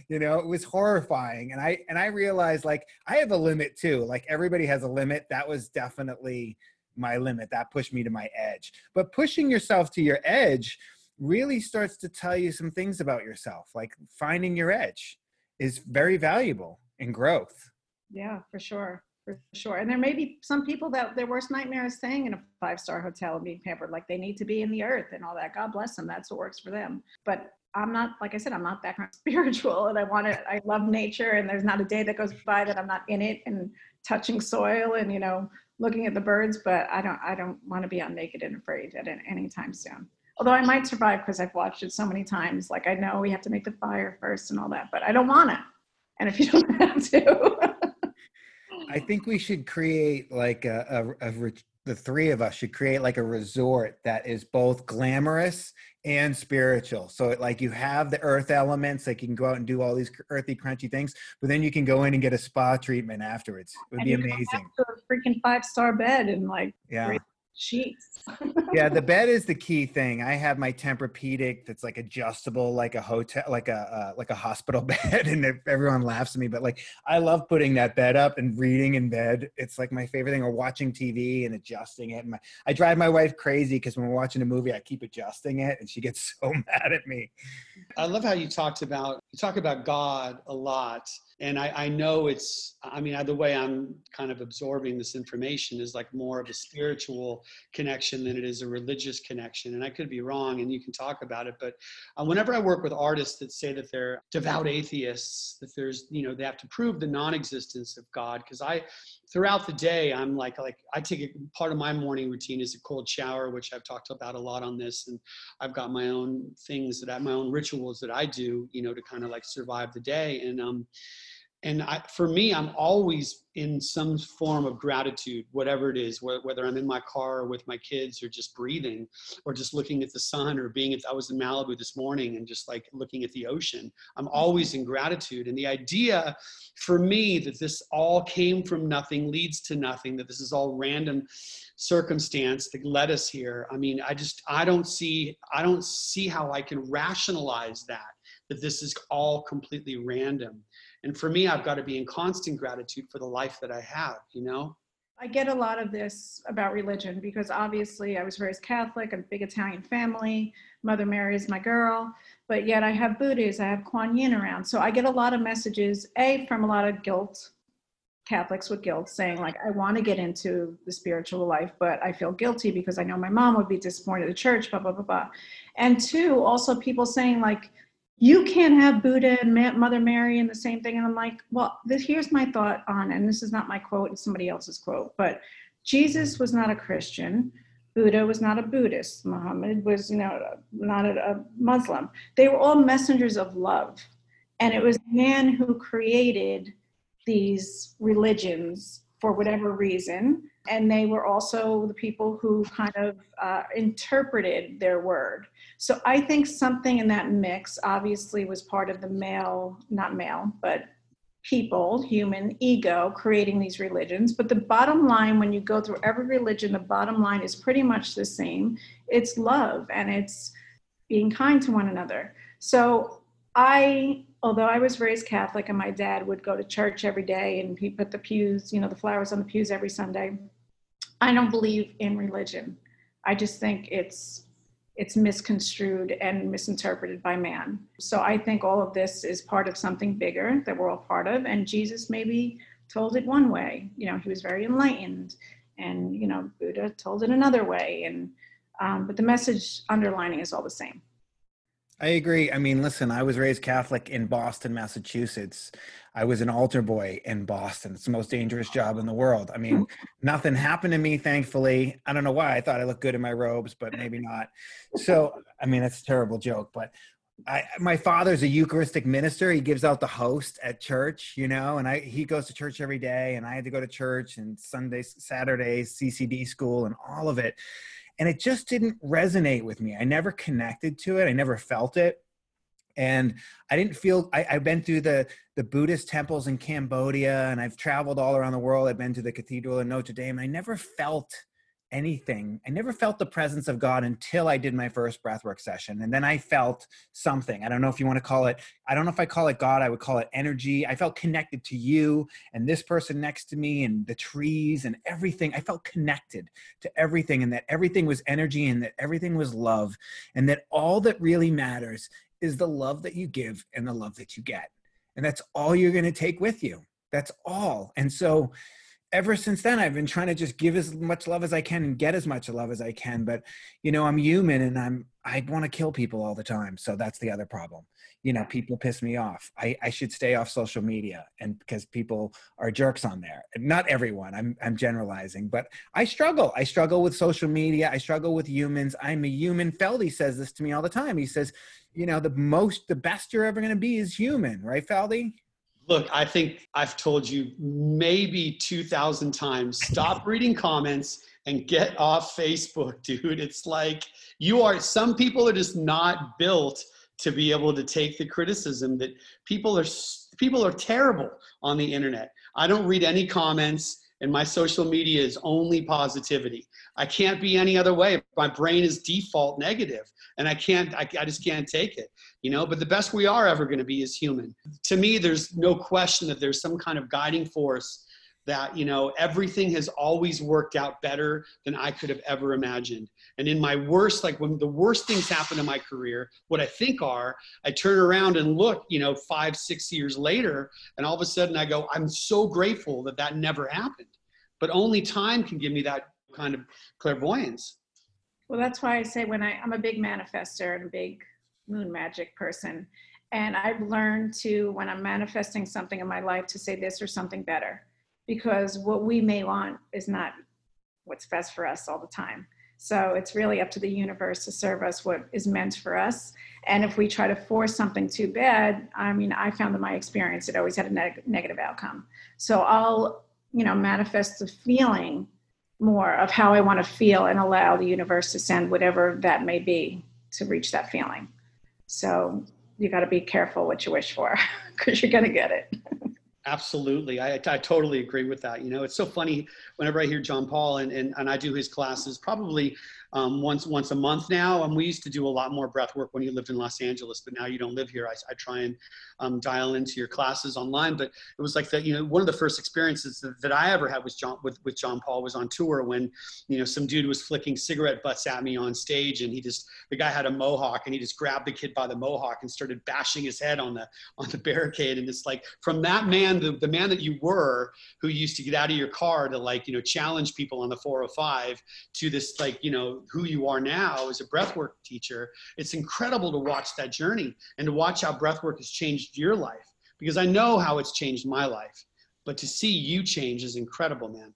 You know it was horrifying. And i and i realized like i have a limit too. Like everybody has a limit. That was definitely my limit. That pushed me to my edge. But pushing yourself to your edge really starts to tell you some things about yourself. Like finding your edge is very valuable in growth. Yeah, for sure. For sure. And there may be some people that their worst nightmare is staying in a five star hotel and being pampered. Like they need to be in the earth and all that. God bless them. That's what works for them. But I'm not, like I said, I'm not of spiritual and I want to, I love nature and there's not a day that goes by that I'm not in it and touching soil and, you know, looking at the birds, but I don't I don't want to be on Naked and Afraid at any time soon. Although I might survive because I've watched it so many times. Like I know we have to make the fire first and all that, but I don't want to. And if you don't have to. I think we should create like a, a, a, the three of us should create like a resort that is both glamorous and spiritual. So like you have the earth elements, like you can go out and do all these earthy, crunchy things, but then you can go in and get a spa treatment afterwards. It would and be amazing. a freaking five star bed and like yeah sheets. yeah, the bed is the key thing. I have my Tempur-Pedic that's like adjustable, like a hotel, like a uh, like a hospital bed, and everyone laughs at me. But like, I love putting that bed up and reading in bed. It's like my favorite thing, or watching TV and adjusting it. And my, I drive my wife crazy because when we're watching a movie, I keep adjusting it, and she gets so mad at me. I love how you talked about you talk about God a lot and I, I, know it's i mean the way i'm kind of absorbing this information is like more of a spiritual connection than it is a religious connection. And i could be wrong and you can talk about it but uh, whenever i work with artists that say that they're devout atheists that there's you know they have to prove the non-existence of god because i throughout the day i'm like like i take a part of my morning routine is a cold shower which i've talked about a lot on this and i've got my own things that i my own rituals that i do you know to kind of like survive the day. And um and I, for me, I'm always in some form of gratitude, whatever it is, whether I'm in my car or with my kids or just breathing or just looking at the sun or being at, I was in Malibu this morning and just like looking at the ocean. I'm mm-hmm. always in gratitude. And the idea for me that this all came from nothing leads to nothing, that this is all random circumstance that led us here. I mean, I just, I don't see, I don't see how I can rationalize that, that this is all completely random and for me, I've got to be in constant gratitude for the life that I have, you know? I get a lot of this about religion because obviously I was raised Catholic, a big Italian family. Mother Mary is my girl, but yet I have Buddhists, I have Kuan Yin around. So I get a lot of messages, A, from a lot of guilt, Catholics with guilt, saying, like, I want to get into the spiritual life, but I feel guilty because I know my mom would be disappointed at church, blah, blah, blah, blah. And two, also people saying, like, you can't have Buddha and Mother Mary and the same thing. And I'm like, well, this, here's my thought on, and this is not my quote, it's somebody else's quote, but Jesus was not a Christian. Buddha was not a Buddhist. Muhammad was, you know, not a, a Muslim. They were all messengers of love. And it was man who created these religions for whatever reason. And they were also the people who kind of uh, interpreted their word. So I think something in that mix obviously was part of the male, not male, but people, human ego, creating these religions. But the bottom line, when you go through every religion, the bottom line is pretty much the same it's love and it's being kind to one another. So I, although I was raised Catholic and my dad would go to church every day and he put the pews, you know, the flowers on the pews every Sunday, I don't believe in religion. I just think it's it's misconstrued and misinterpreted by man. So I think all of this is part of something bigger that we're all part of. And Jesus maybe told it one way. You know, he was very enlightened, and you know, Buddha told it another way. And um, but the message underlining is all the same. I agree. I mean, listen, I was raised Catholic in Boston, Massachusetts. I was an altar boy in Boston. It's the most dangerous job in the world. I mean, nothing happened to me, thankfully. I don't know why. I thought I looked good in my robes, but maybe not. So, I mean, that's a terrible joke. But I, my father's a Eucharistic minister. He gives out the host at church, you know, and I he goes to church every day, and I had to go to church and Sundays, Saturdays, CCD school, and all of it and it just didn't resonate with me. I never connected to it. I never felt it. And I didn't feel I, have been through the the Buddhist temples in Cambodia and I've traveled all around the world. I've been to the cathedral in Notre Dame. I never felt anything. I never felt the presence of God until I did my first breathwork session. And then I felt something. I don't know if you want to call it, I don't know if I call it God, I would call it energy. I felt connected to you and this person next to me and the trees and everything. I felt connected to everything and that everything was energy and that everything was love. And that all that really matters is the love that you give and the love that you get. And that's all you're going to take with you. That's all. And so, ever since then i've been trying to just give as much love as i can and get as much love as i can but you know i'm human and i'm i want to kill people all the time so that's the other problem. You know people piss me off. I, I should stay off social media and because people are jerks on there. Not everyone i'm i'm generalizing but i struggle. I struggle with social media. I struggle with humans. I'm a human. Feldy says this to me all the time. He says you know the most the best you're ever going to be is human. Right feldy Look, I think I've told you maybe 2,000 times stop reading comments and get off Facebook, dude. It's like you are, some people are just not built to be able to take the criticism that people are people are terrible on the internet. I don't read any comments and my social media is only positivity. I can't be any other way. My brain is default negative and I can't, I, I just can't take it, you know, but the best we are ever going to be is human. To me, there's no question that there's some kind of guiding force that you know everything has always worked out better than i could have ever imagined and in my worst like when the worst things happen in my career what i think are i turn around and look you know five six years later and all of a sudden i go i'm so grateful that that never happened but only time can give me that kind of clairvoyance well that's why i say when I, i'm a big manifester and a big moon magic person and i've learned to when i'm manifesting something in my life to say this or something better because what we may want is not what's best for us all the time. So it's really up to the universe to serve us what is meant for us. And if we try to force something too bad, I mean, I found in my experience it always had a neg- negative outcome. So I'll, you know, manifest the feeling more of how I want to feel and allow the universe to send whatever that may be to reach that feeling. So you got to be careful what you wish for because you're going to get it. Absolutely. I, I totally agree with that. You know, it's so funny whenever I hear Jon Paul and, and, and I do his classes, probably um, once once a month now. And we used to do a lot more breath work when you lived in Los Angeles, but now you don't live here. I, I try and um, dial into your classes online. But it was like that. You know, one of the first experiences that, that I ever had was Jon with with Jon Paul was on tour when you know some dude was flicking cigarette butts at me on stage, and he just the guy had a mohawk, and he just grabbed the kid by the mohawk and started bashing his head on the on the barricade. And it's like from that man, the, the man that you were, who used to get out of your car to like you know challenge people on the 405, to this like you know who you are now as a breathwork teacher, it's incredible to watch that journey and to watch how breathwork has changed your life because I know how it's changed my life. But to see you change is incredible, man.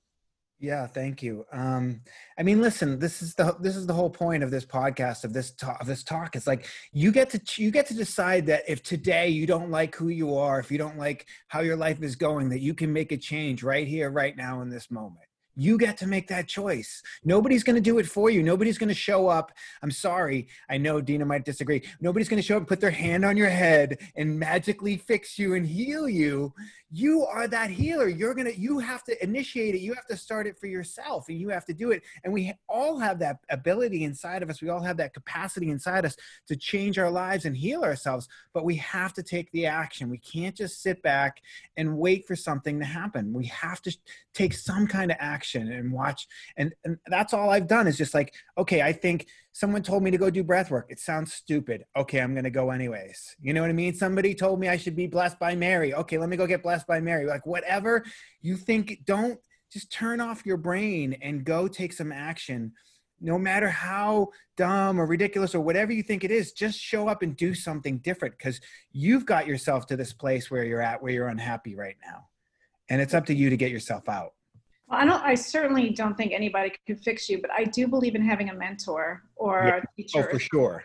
Yeah, thank you. Um, I mean, listen, this is the this is the whole point of this podcast of this talk. Of this talk, it's like you get to you get to decide that if today you don't like who you are, if you don't like how your life is going, that you can make a change right here, right now, in this moment you get to make that choice. Nobody's going to do it for you. Nobody's going to show up. I'm sorry. I know Dina might disagree. Nobody's going to show up, put their hand on your head, and magically fix you and heal you you are that healer you're gonna you have to initiate it you have to start it for yourself and you have to do it and we all have that ability inside of us we all have that capacity inside us to change our lives and heal ourselves but we have to take the action we can't just sit back and wait for something to happen we have to take some kind of action and watch and, and that's all i've done is just like okay i think someone told me to go do breath work. It sounds stupid. Okay, I'm to go anyways. You know what I mean? Somebody told me I should be blessed by Mary. Okay, let me go get blessed by Mary. Like whatever you think, don't just turn off your brain and go take some action. No matter how dumb or ridiculous or whatever you think it is, just show up and do something different because you've got yourself to this place where you're at, where you're unhappy right now. And it's up to you to get yourself out. Well, I don't. I certainly don't think anybody can fix you, but I do believe in having a mentor or yeah. a oh, teacher. Oh, for sure.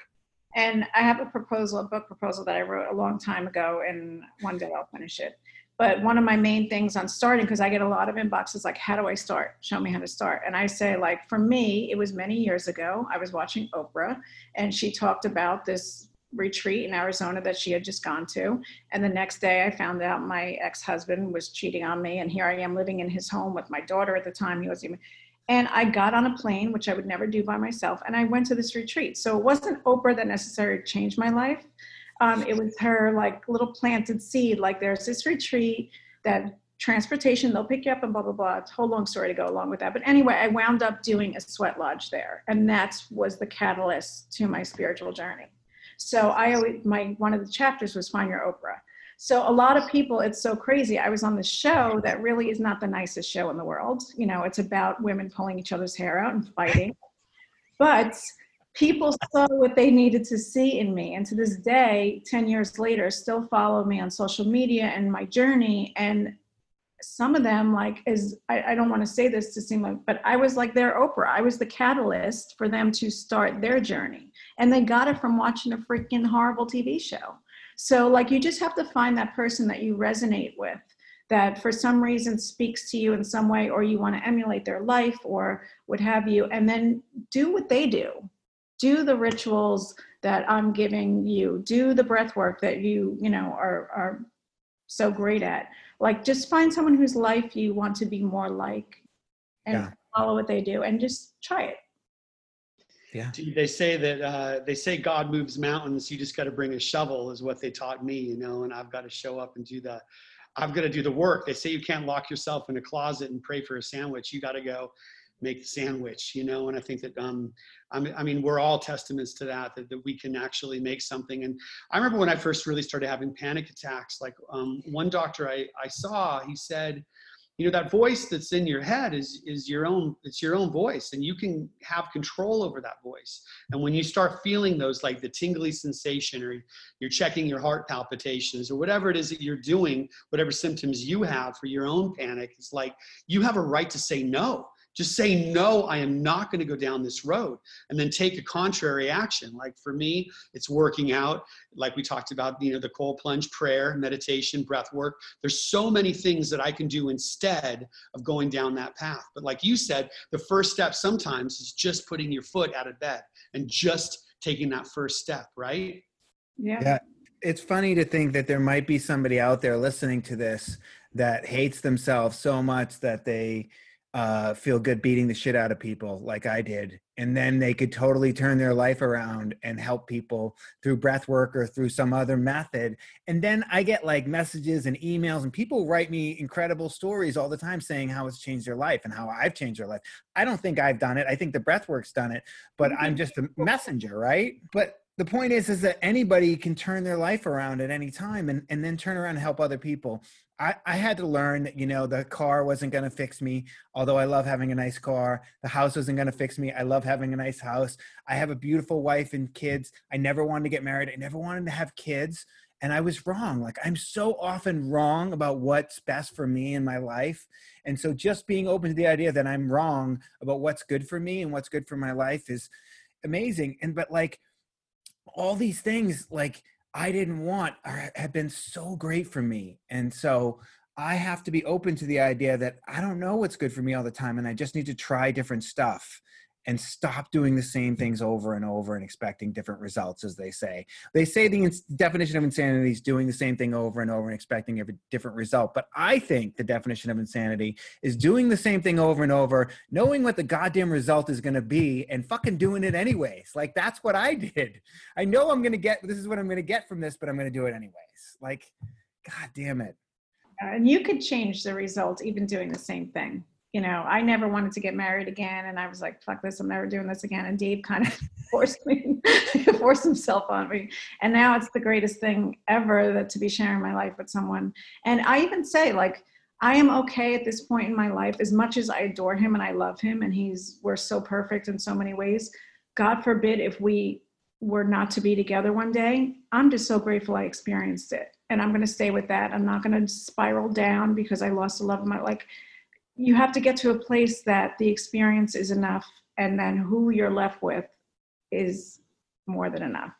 And I have a proposal, a book proposal that I wrote a long time ago, and one day I'll finish it. But one of my main things on starting, because I get a lot of inboxes like, "How do I start? Show me how to start." And I say, like, for me, it was many years ago. I was watching Oprah, and she talked about this retreat in Arizona that she had just gone to. And the next day I found out my ex-husband was cheating on me. And here I am living in his home with my daughter at the time. He was even, and I got on a plane, which I would never do by myself. And I went to this retreat. So it wasn't Oprah that necessarily changed my life. Um, it was her like little planted seed. Like there's this retreat that transportation, they'll pick you up and blah, blah, blah. It's a whole long story to go along with that. But anyway, I wound up doing a sweat lodge there. And that was the catalyst to my spiritual journey. So I always, my, one of the chapters was find your Oprah. So a lot of people, it's so crazy. I was on this show that really is not the nicest show in the world. You know, it's about women pulling each other's hair out and fighting. But people saw what they needed to see in me. And to this day, 10 years later, still follow me on social media and my journey. And some of them, like, is I, I don't want to say this to seem like, but I was like their Oprah. I was the catalyst for them to start their journey and they got it from watching a freaking horrible TV show. So, like, you just have to find that person that you resonate with, that for some reason speaks to you in some way, or you want to emulate their life or what have you, and then do what they do. Do the rituals that I'm giving you. Do the breath work that you, you know, are, are so great at. Like, just find someone whose life you want to be more like and yeah. follow what they do and just try it yeah. They say that uh, they say god moves mountains you just got to bring a shovel is what they taught me you know and i've got to show up and do the i've got to do the work. They say you can't lock yourself in a closet and pray for a sandwich. You got to go make the sandwich you know and i think that um i mean we're all testaments to that, that that we can actually make something. And i remember when i first really started having panic attacks like um, one doctor i i saw he said you know that voice that's in your head is is your own it's your own voice and you can have control over that voice. And when you start feeling those like the tingly sensation or you're checking your heart palpitations or whatever it is that you're doing whatever symptoms you have for your own panic it's like you have a right to say no just say no i am not going to go down this road and then take a contrary action. Like for me it's working out. Like we talked about you know the cold plunge prayer meditation breath work. There's so many things that i can do instead of going down that path. But like you said the first step sometimes is just putting your foot out of bed and just taking that first step right? Yeah. Yeah. It's funny to think that there might be somebody out there listening to this that hates themselves so much that they uh, feel good beating the shit out of people like I did. And then they could totally turn their life around and help people through breath work or through some other method. And then I get like messages and emails, and people write me incredible stories all the time saying how it's changed their life and how I've changed their life. I don't think I've done it. I think the breath work's done it, but I'm just a messenger, right? But the point is is that anybody can turn their life around at any time and, and then turn around and help other people I, I had to learn that you know the car wasn't going to fix me although i love having a nice car. The house wasn't going to fix me. I love having a nice house. I have a beautiful wife and kids. I never wanted to get married. I never wanted to have kids. And i was wrong. Like i'm so often wrong about what's best for me in my life. And so just being open to the idea that i'm wrong about what's good for me and what's good for my life is amazing. And but like all these things like I didn't want have been so great for me. And so I have to be open to the idea that I don't know what's good for me all the time and I just need to try different stuff and stop doing the same things over and over and expecting different results, as they say. They say the ins- definition of insanity is doing the same thing over and over and expecting a different result. But I think the definition of insanity is doing the same thing over and over, knowing what the goddamn result is going to be, and fucking doing it anyways. Like that's what I did. I know I'm going to get this is what I'm going to get from this, but I'm going to do it anyways. Like, god damn it. And you could change the result even doing the same thing you know, I never wanted to get married again. And I was like, fuck this, I'm never doing this again. And Dave kind of forced me, forced himself on me. And now it's the greatest thing ever that to be sharing my life with someone. And I even say, like, I am okay at this point in my life, as much as I adore him and I love him, and he's, we're so perfect in so many ways. God forbid if we were not to be together one day, I'm just so grateful I experienced it. And I'm going to stay with that. I'm not going to spiral down because I lost the love of my like you have to get to a place that the experience is enough and then who you're left with is more than enough.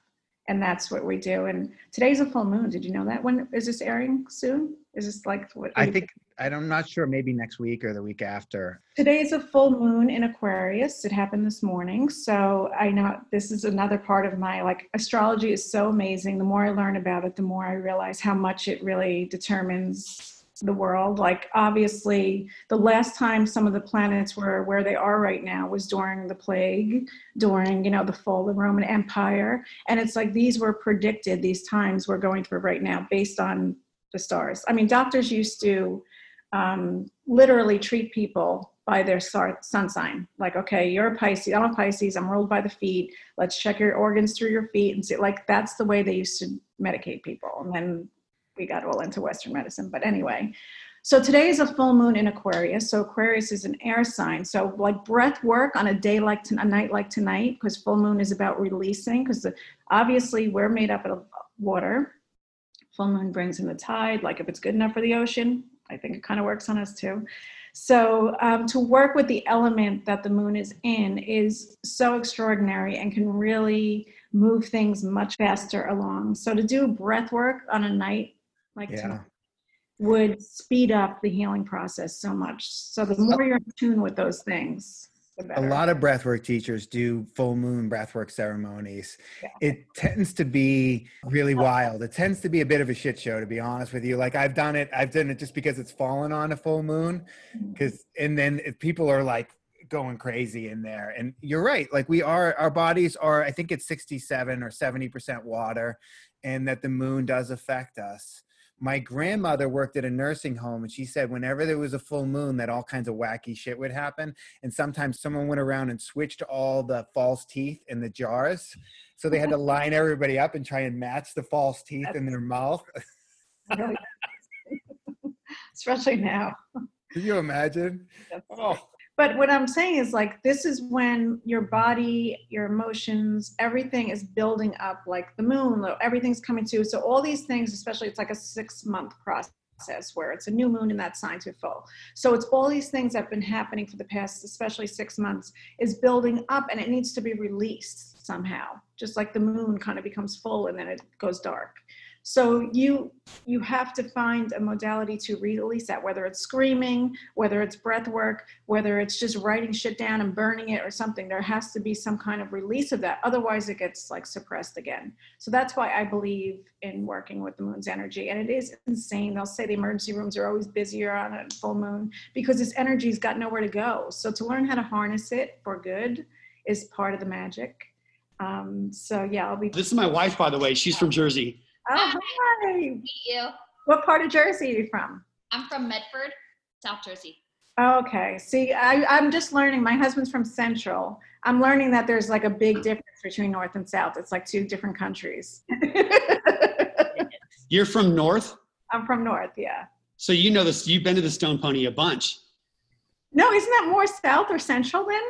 And that's what we do. And today's a full moon. Did you know that? When is this airing soon? Is this like what i think i'm not sure maybe next week or the week after. Today's a full moon in aquarius. It happened this morning. So i know this is another part of my like astrology is so amazing. The more i learn about it the more i realize how much it really determines the world. Like, obviously, the last time some of the planets were where they are right now was during the plague, during, you know, the fall of the Roman Empire. And it's like these were predicted, these times we're going through right now based on the stars. I mean, doctors used to um, literally treat people by their sun sign. Like, okay, you're a Pisces, I'm a Pisces, I'm ruled by the feet. Let's check your organs through your feet and see. Like, that's the way they used to medicate people. And then we got all into Western medicine. But anyway, so today is a full moon in Aquarius. So Aquarius is an air sign. So like breath work on a day like a night like tonight, because full moon is about releasing. Because obviously we're made up of water. Full moon brings in the tide. Like if it's good enough for the ocean, I think it kind of works on us too. So um, to work with the element that the moon is in is so extraordinary and can really move things much faster along. So to do breath work on a night like yeah. would speed up the healing process so much. So the more you're in tune with those things, a lot of breathwork teachers do full moon breathwork ceremonies. Yeah. It tends to be really wild. It tends to be a bit of a shit show, to be honest with you. Like I've done it, I've done it just because it's fallen on a full moon. Because mm-hmm. and then if people are like going crazy in there. And you're right. Like we are, our bodies are. I think it's 67 or 70 percent water, and that the moon does affect us my grandmother worked at a nursing home and she said whenever there was a full moon that all kinds of wacky shit would happen. And sometimes someone went around and switched all the false teeth in the jars. So they had to line everybody up and try and match the false teeth in their mouth. Especially now. Can you imagine? Oh but what i'm saying is like this is when your body your emotions everything is building up like the moon everything's coming to so all these things especially it's like a six month process where it's a new moon and that sign are full. So it's all these things that have been happening for the past, especially six months, is building up and it needs to be released somehow. Just like the moon kind of becomes full and then it goes dark. So you you have to find a modality to release that, whether it's screaming, whether it's breath work, whether it's just writing shit down and burning it or something. There has to be some kind of release of that. Otherwise, it gets like suppressed again. So that's why I believe in working with the moon's energy. And it is insane. They'll say the emergency rooms are always busier on a full moon because this energy's got nowhere to go. So to learn how to harness it for good is part of the magic. Um, so yeah, I'll be. This is my wife, by the way. She's from Jersey. Oh, hi. Meet you. What part of Jersey are you from? I'm from Medford, South Jersey. Okay. See, I, I'm just learning. My husband's from Central. I'm learning that there's like a big difference between North and South. It's like two different countries. You're from North? I'm from North, yeah. So you know this, you've been to the Stone Pony a bunch. No, isn't that more South or Central then?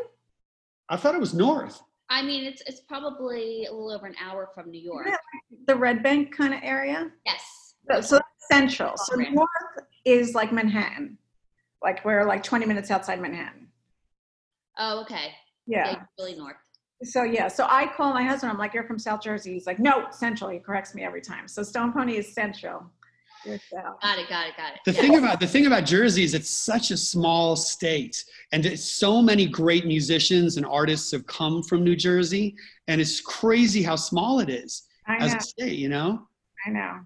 I thought it was North. I mean, it's it's probably a little over an hour from New York. Yeah. The Red Bank kind of area? Yes. So, so that's Central. So North is like Manhattan. Like we're like 20 minutes outside Manhattan. Oh, okay. Yeah. really north. So yeah, so I call my husband. I'm like, "You're from South Jersey." He's like, "No, Central." He corrects me every time. So Stone Pony is Central. You're Got it. Got it. Got it. The Yeah. thing about the thing about Jersey is it's such a small state, and it's so many great musicians and artists have come from New Jersey, and it's crazy how small it is I as know. a state. You know, I know.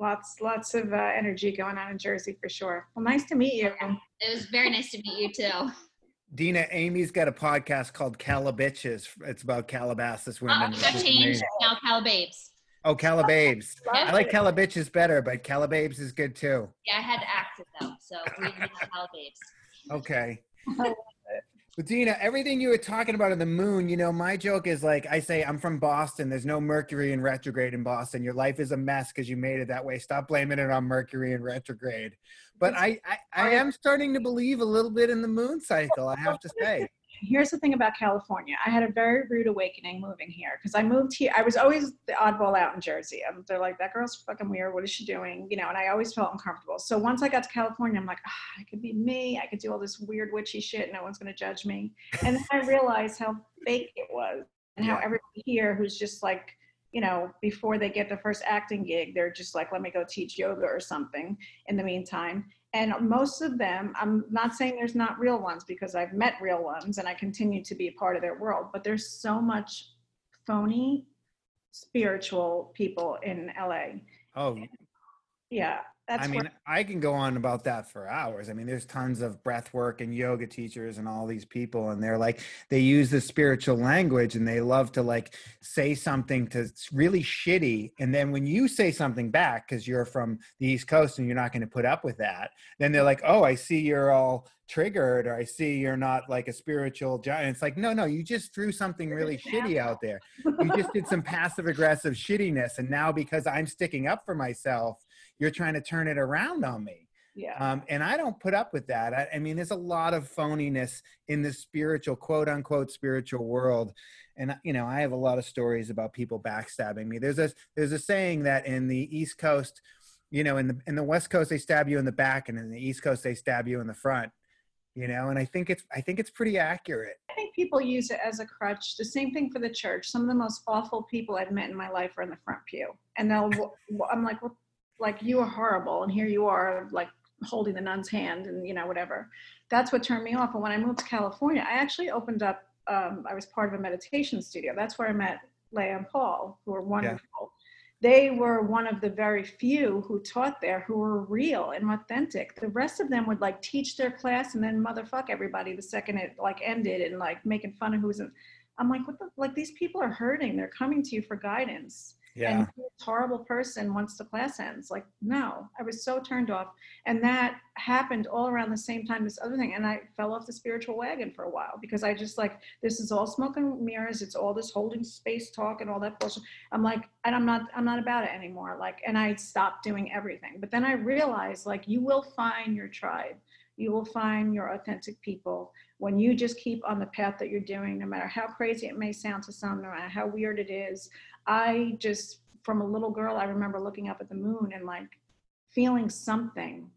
Lots, lots of uh, energy going on in Jersey for sure. Well, nice to meet you. It was very nice to meet you too. Dina, Amy's got a podcast called Calabitches. It's about Calabasas Oh, women. it which got is changed now, Calababes. Oh, Calababes. I like Calabitches better, but Calababes is good too. Yeah, I had to act it though, so we Calababes. Okay. But Dina, everything you were talking about in the moon, you know, my joke is like I say, I'm from Boston. There's no Mercury in retrograde in Boston. Your life is a mess because you made it that way. Stop blaming it on Mercury in retrograde. But I, I, I am starting to believe a little bit in the moon cycle. I have to say. Here's the thing about California. I had a very rude awakening moving here because I moved here. I was always the oddball out in Jersey. And they're like, that girl's fucking weird. What is she doing? You know, and I always felt uncomfortable. So once I got to California, I'm like, ah, I could be me. I could do all this weird witchy shit. No one's going to judge me. And then I realized how fake it was and how everybody here who's just like, you know, before they get the first acting gig, they're just like, let me go teach yoga or something in the meantime. And most of them, I'm not saying there's not real ones because I've met real ones and I continue to be a part of their world, but there's so much phony spiritual people in LA. Oh, Yeah, that's I mean, where, I can go on about that for hours. I mean, there's tons of breath work and yoga teachers and all these people, and they're like, they use the spiritual language and they love to like say something to it's really shitty. And then when you say something back, because you're from the East Coast and you're not going to put up with that, then they're like, oh, I see you're all triggered, or I see you're not like a spiritual giant. It's like, no, no, you just threw something really shitty out there. You just did some passive aggressive shittiness. And now because I'm sticking up for myself, you're trying to turn it around on me. yeah. Um, and I don't put up with that. I, I mean, there's a lot of phoniness in the spiritual, quote unquote, spiritual world. And you know, I have a lot of stories about people backstabbing me. There's a there's a saying that in the East Coast, you know, in the in the West Coast they stab you in the back, and in the East Coast they stab you in the front. You know, and I think it's I think it's pretty accurate. I think people use it as a crutch. The same thing for the church. Some of the most awful people I've met in my life are in the front pew, and they'll. I'm like, well, like you are horrible, and here you are, like holding the nun's hand, and you know whatever. That's what turned me off. And when I moved to California, I actually opened up. Um, I was part of a meditation studio. That's where I met Leah and Paul, who were wonderful. They were one of the very few who taught there who were real and authentic. The rest of them would like teach their class and then motherfuck everybody the second it like ended and like making fun of who's in. I'm like, what the like these people are hurting. They're coming to you for guidance. Yeah. And this horrible person once the class ends. Like, no, I was so turned off. And that happened all around the same time this other thing. And I fell off the spiritual wagon for a while because I just like, this is all smoke and mirrors. It's all this holding space talk and all that bullshit. I'm like, and I'm not, I'm not about it anymore. Like, and I stopped doing everything. But then I realized like, you will find your tribe. You will find your authentic people when you just keep on the path that you're doing, no matter how crazy it may sound to some, no matter how weird it is. I just, from a little girl, I remember looking up at the moon and like feeling something,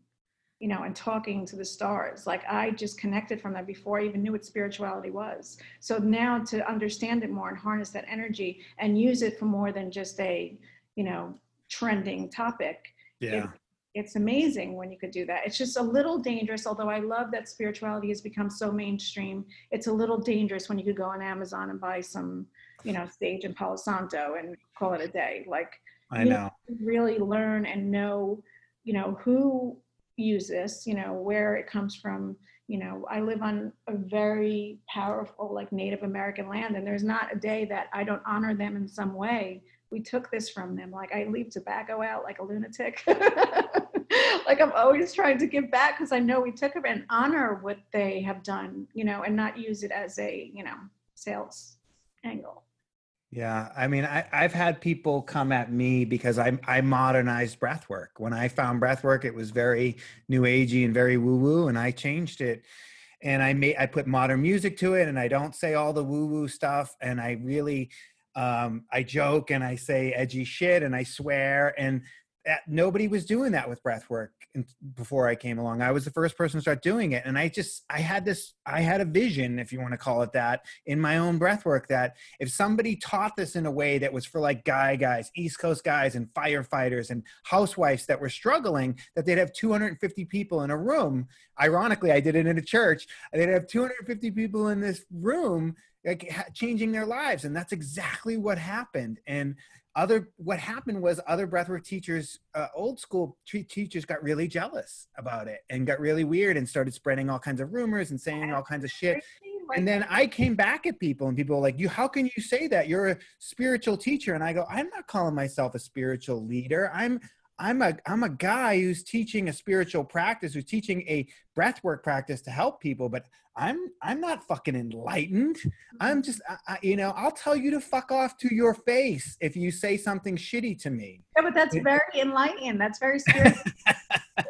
you know, and talking to the stars. Like I just connected from that before I even knew what spirituality was. So now to understand it more and harness that energy and use it for more than just a, you know, trending topic. Yeah. It, it's amazing when you could do that. It's just a little dangerous, although I love that spirituality has become so mainstream. It's a little dangerous when you could go on Amazon and buy some, you know, sage and Palo Santo and call it a day. Like I know. really learn and know, you know, who use this, you know, where it comes from. You know, I live on a very powerful, like Native American land, and there's not a day that I don't honor them in some way. We took this from them. Like I leave tobacco out like a lunatic. like I'm always trying to give back because I know we took it and honor what they have done, you know, and not use it as a, you know, sales angle. Yeah, I mean, I, I've had people come at me because I I modernized breath work. When I found breath work, it was very new agey and very woo woo, and I changed it. And I made I put modern music to it, and I don't say all the woo woo stuff. And I really, um, I joke and I say edgy shit, and I swear. And that, nobody was doing that with breath work before I came along. I was the first person to start doing it. And I just, I had this, I had a vision, if you want to call it that, in my own breath work that if somebody taught this in a way that was for like guy guys, East Coast guys, and firefighters and housewives that were struggling, that they'd have 250 people in a room. Ironically, I did it in a church. They'd have 250 people in this room like changing their lives and that's exactly what happened and other what happened was other breathwork teachers uh, old school t- teachers got really jealous about it and got really weird and started spreading all kinds of rumors and saying all kinds of shit. And then i came back at people and people were like you how can you say that? You're a spiritual teacher. And i go i'm not calling myself a spiritual leader. I'm I'm a I'm a guy who's teaching a spiritual practice, who's teaching a breathwork practice to help people, but I'm I'm not fucking enlightened. I'm mm-hmm. just I, you know I'll tell you to fuck off to your face if you say something shitty to me. Yeah, but that's very enlightening. That's very spiritual.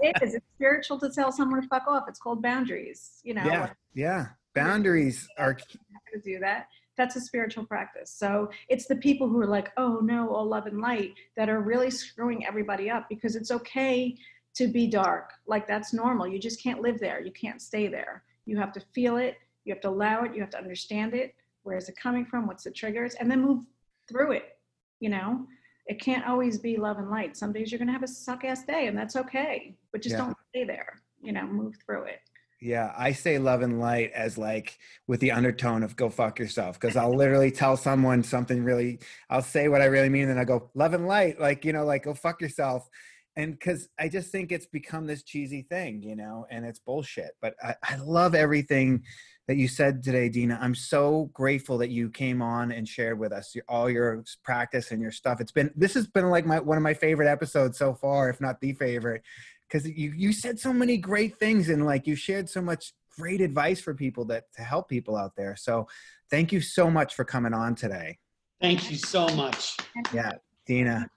it is. It's spiritual to tell someone to fuck off. It's called boundaries. You know. Yeah. Yeah. Boundaries are. To do that that's a spiritual practice. So it's the people who are like, oh no, all love and light that are really screwing everybody up because it's okay to be dark. Like that's normal. You just can't live there. You can't stay there. You have to feel it. You have to allow it. You have to understand it. Where is it coming from? What's the triggers? And then move through it. You know, it can't always be love and light. Some days you're going to have a suck ass day and that's okay, but just yeah. don't stay there. You know, move through it. Yeah, I say love and light as like with the undertone of go fuck yourself because I'll literally tell someone something really, I'll say what I really mean, and I go love and light, like you know, like go fuck yourself, and because I just think it's become this cheesy thing, you know, and it's bullshit. But I, I love everything that you said today, Dina. I'm so grateful that you came on and shared with us all your practice and your stuff. It's been this has been like my one of my favorite episodes so far, if not the favorite because you you said so many great things and like you shared so much great advice for people that to help people out there. So thank you so much for coming on today. Thank you so much. Yeah, Dina.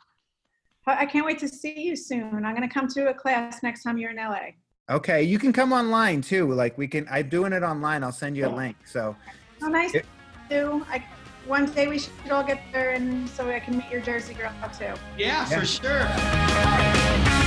I can't wait to see you soon. I'm going to come to a class next time you're in LA. Okay, you can come online too. Like we can, I'm doing it online. I'll send you a link. So. Oh, nice it, to I, one day we should all get there, and so I can meet your Jersey girl too. Yeah, yeah. for sure.